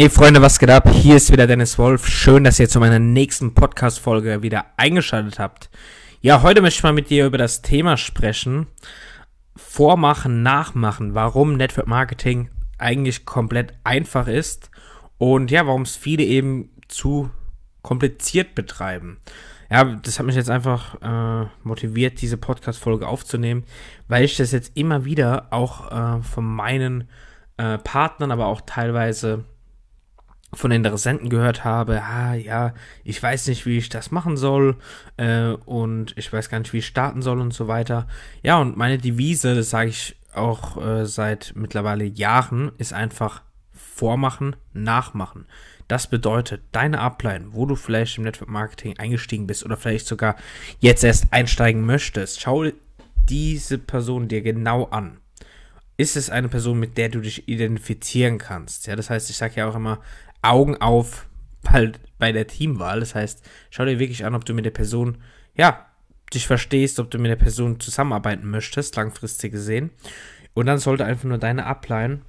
Hey Freunde, was geht ab? Hier ist wieder Dennis Wolf. Schön, dass ihr zu meiner nächsten Podcast-Folge wieder eingeschaltet habt. Ja, heute möchte ich mal mit dir über das Thema sprechen. Vormachen, nachmachen. Warum Network Marketing eigentlich komplett einfach ist und ja, warum es viele eben zu kompliziert betreiben. Ja, das hat mich jetzt einfach äh, motiviert, diese Podcast-Folge aufzunehmen, weil ich das jetzt immer wieder auch äh, von meinen äh, Partnern, aber auch teilweise von Interessenten gehört habe, ah ja, ich weiß nicht, wie ich das machen soll äh, und ich weiß gar nicht, wie ich starten soll und so weiter. Ja, und meine Devise, das sage ich auch äh, seit mittlerweile Jahren, ist einfach vormachen, nachmachen. Das bedeutet, deine Upline, wo du vielleicht im Network Marketing eingestiegen bist oder vielleicht sogar jetzt erst einsteigen möchtest, schau diese Person dir genau an. Ist es eine Person, mit der du dich identifizieren kannst? Ja, das heißt, ich sage ja auch immer, Augen auf bei der Teamwahl. Das heißt, schau dir wirklich an, ob du mit der Person, ja, dich verstehst, ob du mit der Person zusammenarbeiten möchtest, langfristig gesehen. Und dann sollte einfach nur deine Upline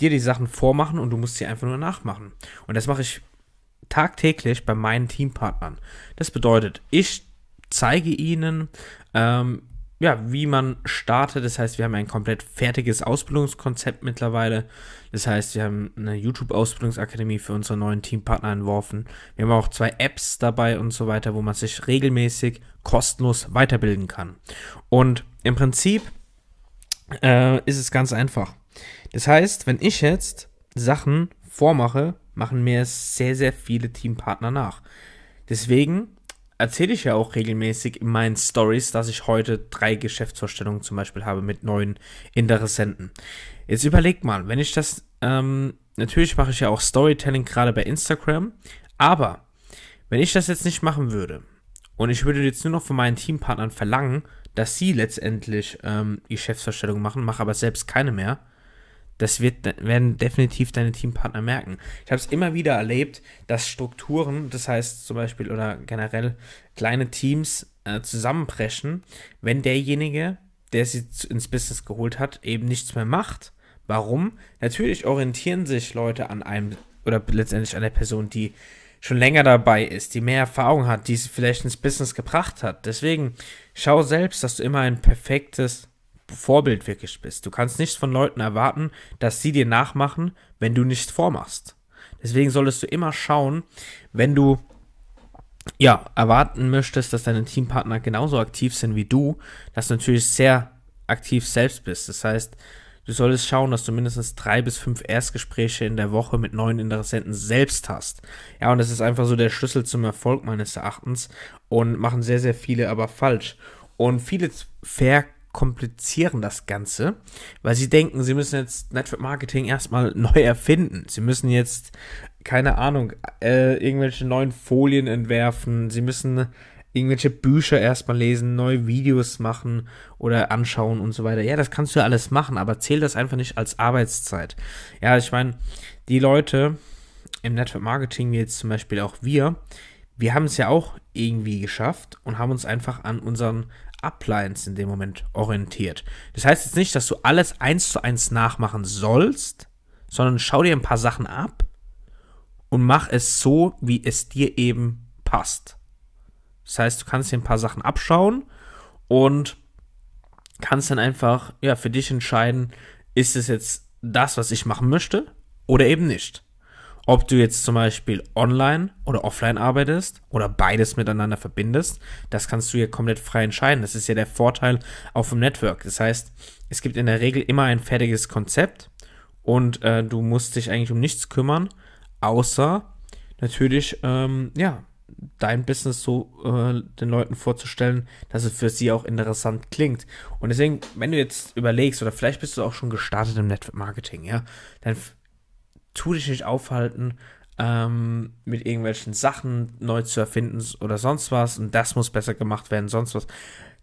dir die Sachen vormachen und du musst sie einfach nur nachmachen. Und das mache ich tagtäglich bei meinen Teampartnern. Das bedeutet, ich zeige ihnen, ähm, ja, wie man startet. Das heißt, wir haben ein komplett fertiges Ausbildungskonzept mittlerweile. Das heißt, wir haben eine YouTube-Ausbildungsakademie für unsere neuen Teampartner entworfen. Wir haben auch zwei Apps dabei und so weiter, wo man sich regelmäßig kostenlos weiterbilden kann. Und im Prinzip äh, ist es ganz einfach. Das heißt, wenn ich jetzt Sachen vormache, machen mir sehr, sehr viele Teampartner nach. Deswegen erzähle ich ja auch regelmäßig in meinen Stories, dass ich heute drei Geschäftsvorstellungen zum Beispiel habe mit neuen Interessenten. Jetzt überlegt mal, wenn ich das, ähm, natürlich mache ich ja auch Storytelling gerade bei Instagram, aber wenn ich das jetzt nicht machen würde und ich würde jetzt nur noch von meinen Teampartnern verlangen, dass sie letztendlich ähm, Geschäftsvorstellungen machen, mache aber selbst keine mehr, das wird, werden definitiv deine Teampartner merken. Ich habe es immer wieder erlebt, dass Strukturen, das heißt zum Beispiel oder generell kleine Teams äh, zusammenbrechen, wenn derjenige, der sie ins Business geholt hat, eben nichts mehr macht. Warum? Natürlich orientieren sich Leute an einem oder letztendlich an der Person, die schon länger dabei ist, die mehr Erfahrung hat, die sie vielleicht ins Business gebracht hat. Deswegen schau selbst, dass du immer ein perfektes Vorbild wirklich bist. Du kannst nicht von Leuten erwarten, dass sie dir nachmachen, wenn du nichts vormachst. Deswegen solltest du immer schauen, wenn du ja, erwarten möchtest, dass deine Teampartner genauso aktiv sind wie du, dass du natürlich sehr aktiv selbst bist. Das heißt, du solltest schauen, dass du mindestens drei bis fünf Erstgespräche in der Woche mit neuen Interessenten selbst hast. Ja, und das ist einfach so der Schlüssel zum Erfolg meines Erachtens und machen sehr, sehr viele aber falsch. Und viele ver komplizieren das Ganze, weil sie denken, sie müssen jetzt Network Marketing erstmal neu erfinden. Sie müssen jetzt, keine Ahnung, äh, irgendwelche neuen Folien entwerfen. Sie müssen irgendwelche Bücher erstmal lesen, neue Videos machen oder anschauen und so weiter. Ja, das kannst du ja alles machen, aber zähl das einfach nicht als Arbeitszeit. Ja, ich meine, die Leute im Network Marketing, wie jetzt zum Beispiel auch wir, wir haben es ja auch irgendwie geschafft und haben uns einfach an unseren Uplines in dem Moment orientiert. Das heißt jetzt nicht, dass du alles eins zu eins nachmachen sollst, sondern schau dir ein paar Sachen ab und mach es so, wie es dir eben passt. Das heißt, du kannst dir ein paar Sachen abschauen und kannst dann einfach ja für dich entscheiden, ist es jetzt das, was ich machen möchte oder eben nicht. Ob du jetzt zum Beispiel online oder offline arbeitest oder beides miteinander verbindest, das kannst du ja komplett frei entscheiden. Das ist ja der Vorteil auf dem Network. Das heißt, es gibt in der Regel immer ein fertiges Konzept und äh, du musst dich eigentlich um nichts kümmern, außer natürlich, ähm, ja, dein Business so äh, den Leuten vorzustellen, dass es für sie auch interessant klingt. Und deswegen, wenn du jetzt überlegst, oder vielleicht bist du auch schon gestartet im Network Marketing, ja, dann tu dich nicht aufhalten, ähm, mit irgendwelchen Sachen neu zu erfinden oder sonst was und das muss besser gemacht werden, sonst was.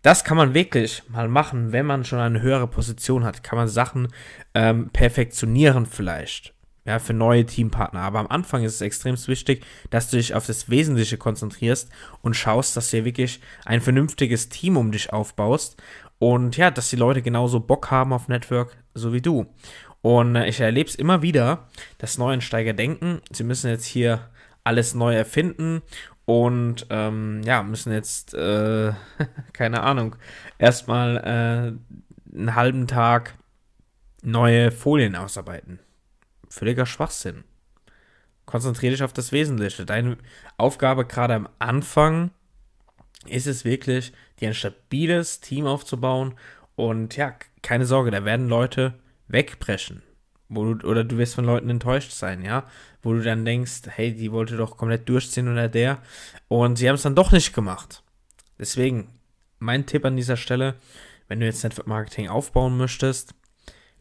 Das kann man wirklich mal machen, wenn man schon eine höhere Position hat. Kann man Sachen ähm, perfektionieren vielleicht. Ja, für neue Teampartner. Aber am Anfang ist es extrem wichtig, dass du dich auf das Wesentliche konzentrierst und schaust, dass du wirklich ein vernünftiges Team um dich aufbaust. Und ja, dass die Leute genauso Bock haben auf Network, so wie du. Und äh, ich erlebe es immer wieder, dass Neuensteiger denken, sie müssen jetzt hier alles neu erfinden und ähm, ja, müssen jetzt, äh, keine Ahnung, erstmal äh, einen halben Tag neue Folien ausarbeiten. Völliger Schwachsinn. Konzentriere dich auf das Wesentliche. Deine Aufgabe gerade am Anfang ist es wirklich, dir ein stabiles Team aufzubauen. Und ja, keine Sorge, da werden Leute wegbrechen. Wo du, oder du wirst von Leuten enttäuscht sein, ja. Wo du dann denkst, hey, die wollte doch komplett durchziehen oder der. Und sie haben es dann doch nicht gemacht. Deswegen, mein Tipp an dieser Stelle, wenn du jetzt Network Marketing aufbauen möchtest,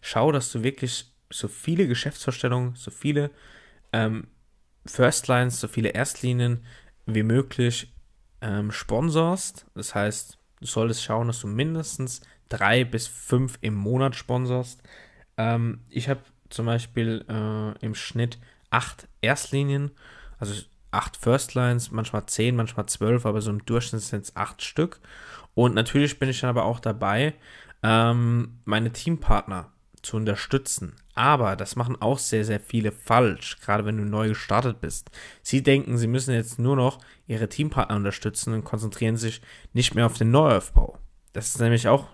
schau, dass du wirklich so viele Geschäftsvorstellungen, so viele ähm, First Lines, so viele Erstlinien wie möglich ähm, sponsorst. Das heißt, du solltest schauen, dass du mindestens drei bis fünf im Monat sponsorst. Ähm, ich habe zum Beispiel äh, im Schnitt acht Erstlinien, also acht First Lines, manchmal zehn, manchmal zwölf, aber so im Durchschnitt sind es acht Stück. Und natürlich bin ich dann aber auch dabei, ähm, meine Teampartner zu unterstützen. Aber das machen auch sehr, sehr viele falsch, gerade wenn du neu gestartet bist. Sie denken, sie müssen jetzt nur noch ihre Teampartner unterstützen und konzentrieren sich nicht mehr auf den Neuaufbau. Das ist nämlich auch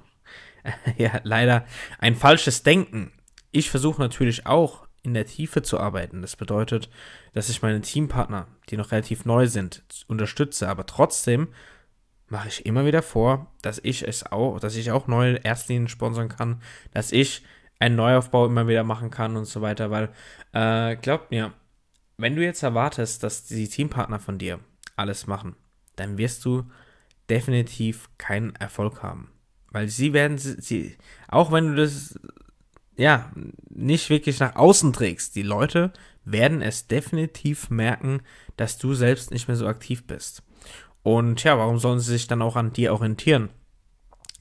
ja, leider ein falsches Denken. Ich versuche natürlich auch in der Tiefe zu arbeiten. Das bedeutet, dass ich meine Teampartner, die noch relativ neu sind, unterstütze, aber trotzdem mache ich immer wieder vor, dass ich es auch, dass ich auch neue Erstlinien sponsern kann, dass ich einen Neuaufbau immer wieder machen kann und so weiter, weil äh, glaubt mir, wenn du jetzt erwartest, dass die Teampartner von dir alles machen, dann wirst du definitiv keinen Erfolg haben. Weil sie werden, sie, auch wenn du das, ja, nicht wirklich nach außen trägst, die Leute werden es definitiv merken, dass du selbst nicht mehr so aktiv bist. Und ja, warum sollen sie sich dann auch an dir orientieren?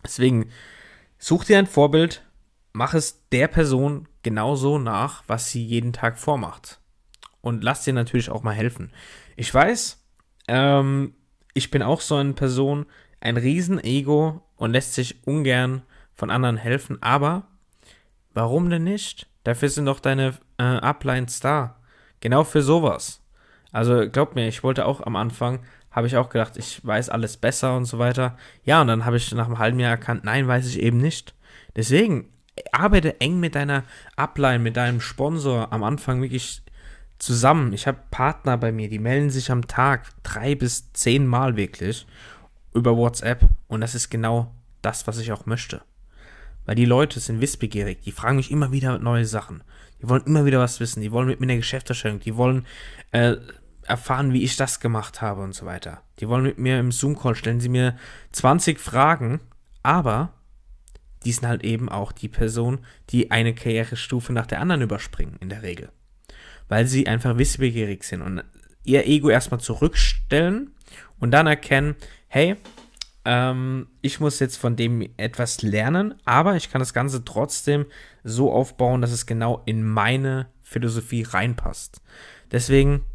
Deswegen, such dir ein Vorbild, mach es der Person genauso nach, was sie jeden Tag vormacht. Und lass dir natürlich auch mal helfen. Ich weiß, ähm, ich bin auch so eine Person, ein Riesenego und lässt sich ungern von anderen helfen, aber warum denn nicht? Dafür sind doch deine äh, Uplines da. Genau für sowas. Also glaub mir, ich wollte auch am Anfang, habe ich auch gedacht, ich weiß alles besser und so weiter. Ja, und dann habe ich nach einem halben Jahr erkannt, nein, weiß ich eben nicht. Deswegen arbeite eng mit deiner Upline, mit deinem Sponsor am Anfang wirklich zusammen. Ich habe Partner bei mir, die melden sich am Tag drei bis zehn Mal wirklich über WhatsApp und das ist genau das, was ich auch möchte. Weil die Leute sind wissbegierig, die fragen mich immer wieder neue Sachen. Die wollen immer wieder was wissen, die wollen mit mir eine Geschäftserstellung, die wollen äh, erfahren, wie ich das gemacht habe und so weiter. Die wollen mit mir im Zoom-Call, stellen sie mir 20 Fragen, aber die sind halt eben auch die Person, die eine Karrierestufe nach der anderen überspringen, in der Regel. Weil sie einfach wissbegierig sind und ihr Ego erstmal zurückstellen und dann erkennen, hey, ähm, ich muss jetzt von dem etwas lernen, aber ich kann das Ganze trotzdem so aufbauen, dass es genau in meine Philosophie reinpasst. Deswegen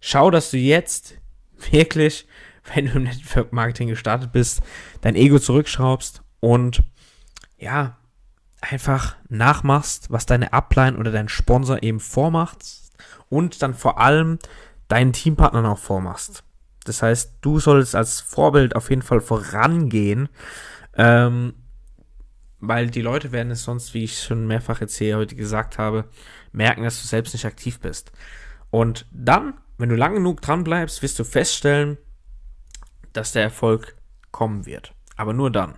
schau, dass du jetzt wirklich, wenn du im Network Marketing gestartet bist, dein Ego zurückschraubst und ja, einfach nachmachst, was deine Upline oder dein Sponsor eben vormacht und dann vor allem deinen Teampartnern auch vormachst. Das heißt, du solltest als Vorbild auf jeden Fall vorangehen, ähm, weil die Leute werden es sonst, wie ich schon mehrfach jetzt hier heute gesagt habe, merken, dass du selbst nicht aktiv bist. Und dann, wenn du lang genug dran bleibst, wirst du feststellen, dass der Erfolg kommen wird. Aber nur dann.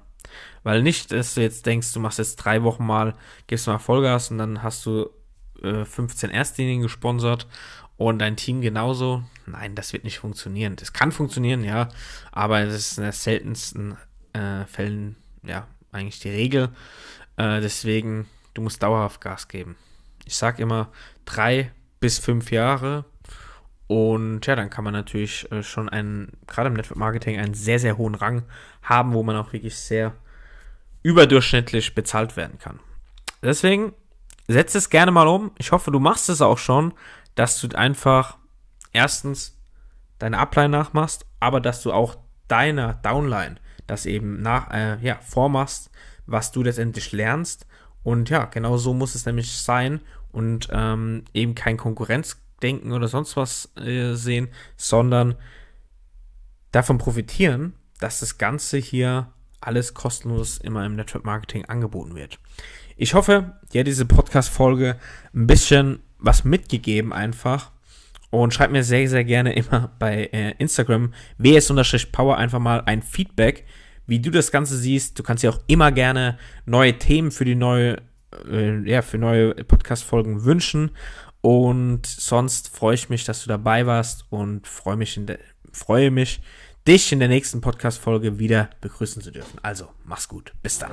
Weil nicht, dass du jetzt denkst, du machst jetzt drei Wochen mal, gibst mal Vollgas und dann hast du äh, 15 Erstlinien gesponsert und dein Team genauso. Nein, das wird nicht funktionieren. Das kann funktionieren, ja, aber es ist in den seltensten äh, Fällen, ja, eigentlich die Regel. Äh, deswegen, du musst dauerhaft Gas geben. Ich sag immer drei bis fünf Jahre. Und ja, dann kann man natürlich äh, schon einen, gerade im Network Marketing, einen sehr, sehr hohen Rang haben, wo man auch wirklich sehr überdurchschnittlich bezahlt werden kann. Deswegen setz es gerne mal um. Ich hoffe, du machst es auch schon, dass du einfach erstens deine Upline nachmachst, aber dass du auch deiner Downline das eben nach, äh, ja, vormachst, was du letztendlich lernst Und ja, genau so muss es nämlich sein und ähm, eben kein Konkurrenzdenken oder sonst was äh, sehen, sondern davon profitieren, dass das Ganze hier alles kostenlos immer im Network Marketing angeboten wird. Ich hoffe, dir hat diese Podcast-Folge ein bisschen was mitgegeben einfach. Und schreib mir sehr, sehr gerne immer bei äh, Instagram ws-power einfach mal ein Feedback, wie du das Ganze siehst. Du kannst dir auch immer gerne neue Themen für die neue, äh, ja, für neue Podcast-Folgen wünschen. Und sonst freue ich mich, dass du dabei warst und freue mich, freue mich, dich in der nächsten Podcast-Folge wieder begrüßen zu dürfen. Also, mach's gut. Bis dann.